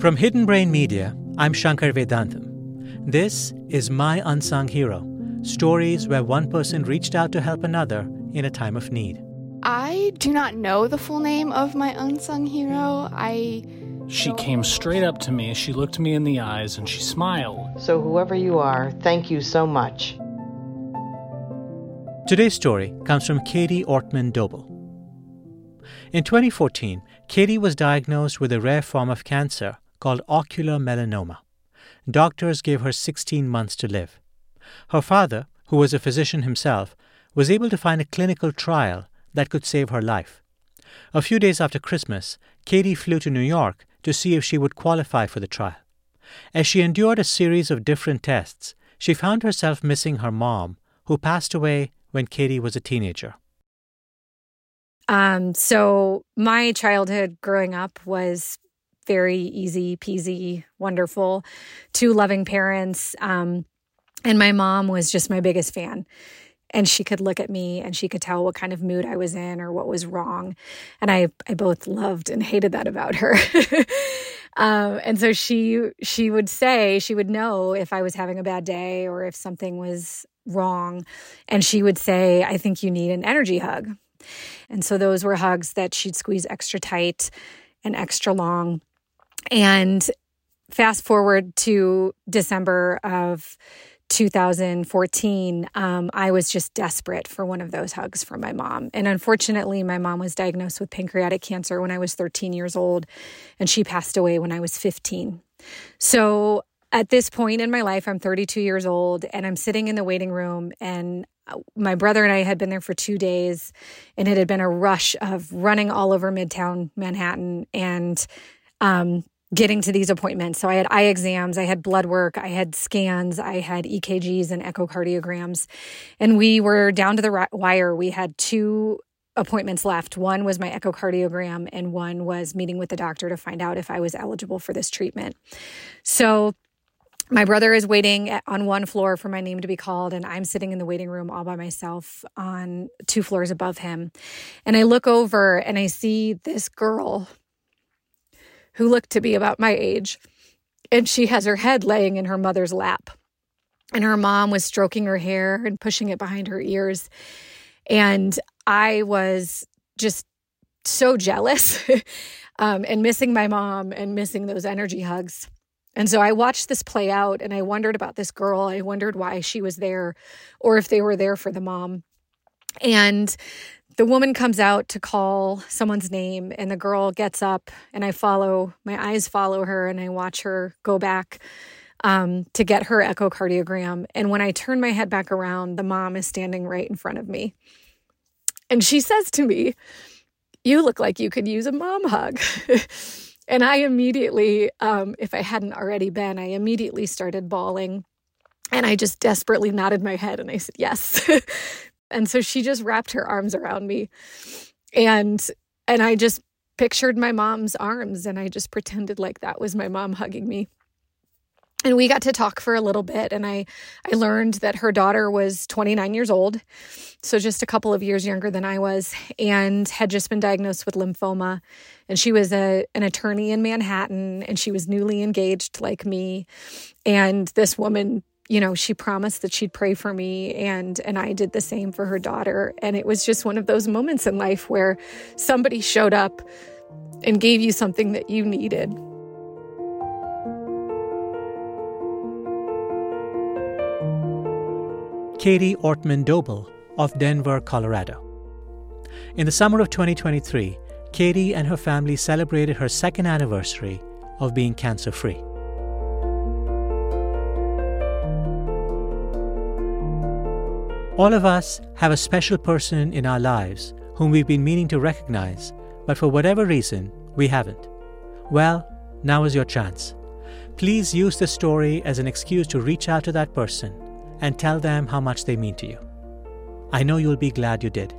From Hidden Brain Media, I'm Shankar Vedantam. This is My Unsung Hero stories where one person reached out to help another in a time of need. I do not know the full name of my unsung hero. I. She came straight up to me, she looked me in the eyes, and she smiled. So, whoever you are, thank you so much. Today's story comes from Katie Ortman Doble. In 2014, Katie was diagnosed with a rare form of cancer called ocular melanoma. Doctors gave her 16 months to live. Her father, who was a physician himself, was able to find a clinical trial that could save her life. A few days after Christmas, Katie flew to New York to see if she would qualify for the trial. As she endured a series of different tests, she found herself missing her mom, who passed away when Katie was a teenager. Um, so my childhood growing up was very easy peasy, wonderful. Two loving parents. Um, and my mom was just my biggest fan. And she could look at me and she could tell what kind of mood I was in or what was wrong. And I, I both loved and hated that about her. um, and so she, she would say, she would know if I was having a bad day or if something was wrong. And she would say, I think you need an energy hug. And so those were hugs that she'd squeeze extra tight and extra long. And fast forward to December of 2014, um, I was just desperate for one of those hugs from my mom. And unfortunately, my mom was diagnosed with pancreatic cancer when I was 13 years old, and she passed away when I was 15. So at this point in my life, I'm 32 years old, and I'm sitting in the waiting room, and my brother and I had been there for two days, and it had been a rush of running all over Midtown Manhattan and um, getting to these appointments. So I had eye exams, I had blood work, I had scans, I had EKGs and echocardiograms. And we were down to the wire. We had two appointments left. One was my echocardiogram, and one was meeting with the doctor to find out if I was eligible for this treatment. So my brother is waiting on one floor for my name to be called, and I'm sitting in the waiting room all by myself on two floors above him. And I look over and I see this girl who looked to be about my age. And she has her head laying in her mother's lap. And her mom was stroking her hair and pushing it behind her ears. And I was just so jealous um, and missing my mom and missing those energy hugs. And so I watched this play out and I wondered about this girl. I wondered why she was there or if they were there for the mom. And the woman comes out to call someone's name and the girl gets up and i follow my eyes follow her and i watch her go back um, to get her echocardiogram and when i turn my head back around the mom is standing right in front of me and she says to me you look like you could use a mom hug and i immediately um, if i hadn't already been i immediately started bawling and I just desperately nodded my head and I said, Yes, And so she just wrapped her arms around me. And and I just pictured my mom's arms and I just pretended like that was my mom hugging me. And we got to talk for a little bit and I I learned that her daughter was 29 years old, so just a couple of years younger than I was and had just been diagnosed with lymphoma. And she was a an attorney in Manhattan and she was newly engaged like me. And this woman you know she promised that she'd pray for me and and I did the same for her daughter. And it was just one of those moments in life where somebody showed up and gave you something that you needed Katie Ortman Doble of Denver, Colorado. In the summer of 2023, Katie and her family celebrated her second anniversary of being cancer free. All of us have a special person in our lives whom we've been meaning to recognize, but for whatever reason, we haven't. Well, now is your chance. Please use this story as an excuse to reach out to that person and tell them how much they mean to you. I know you'll be glad you did.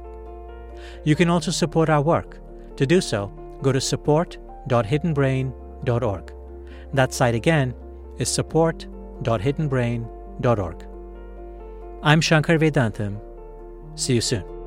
You can also support our work. To do so, go to support.hiddenbrain.org. That site again is support.hiddenbrain.org. I'm Shankar Vedantam. See you soon.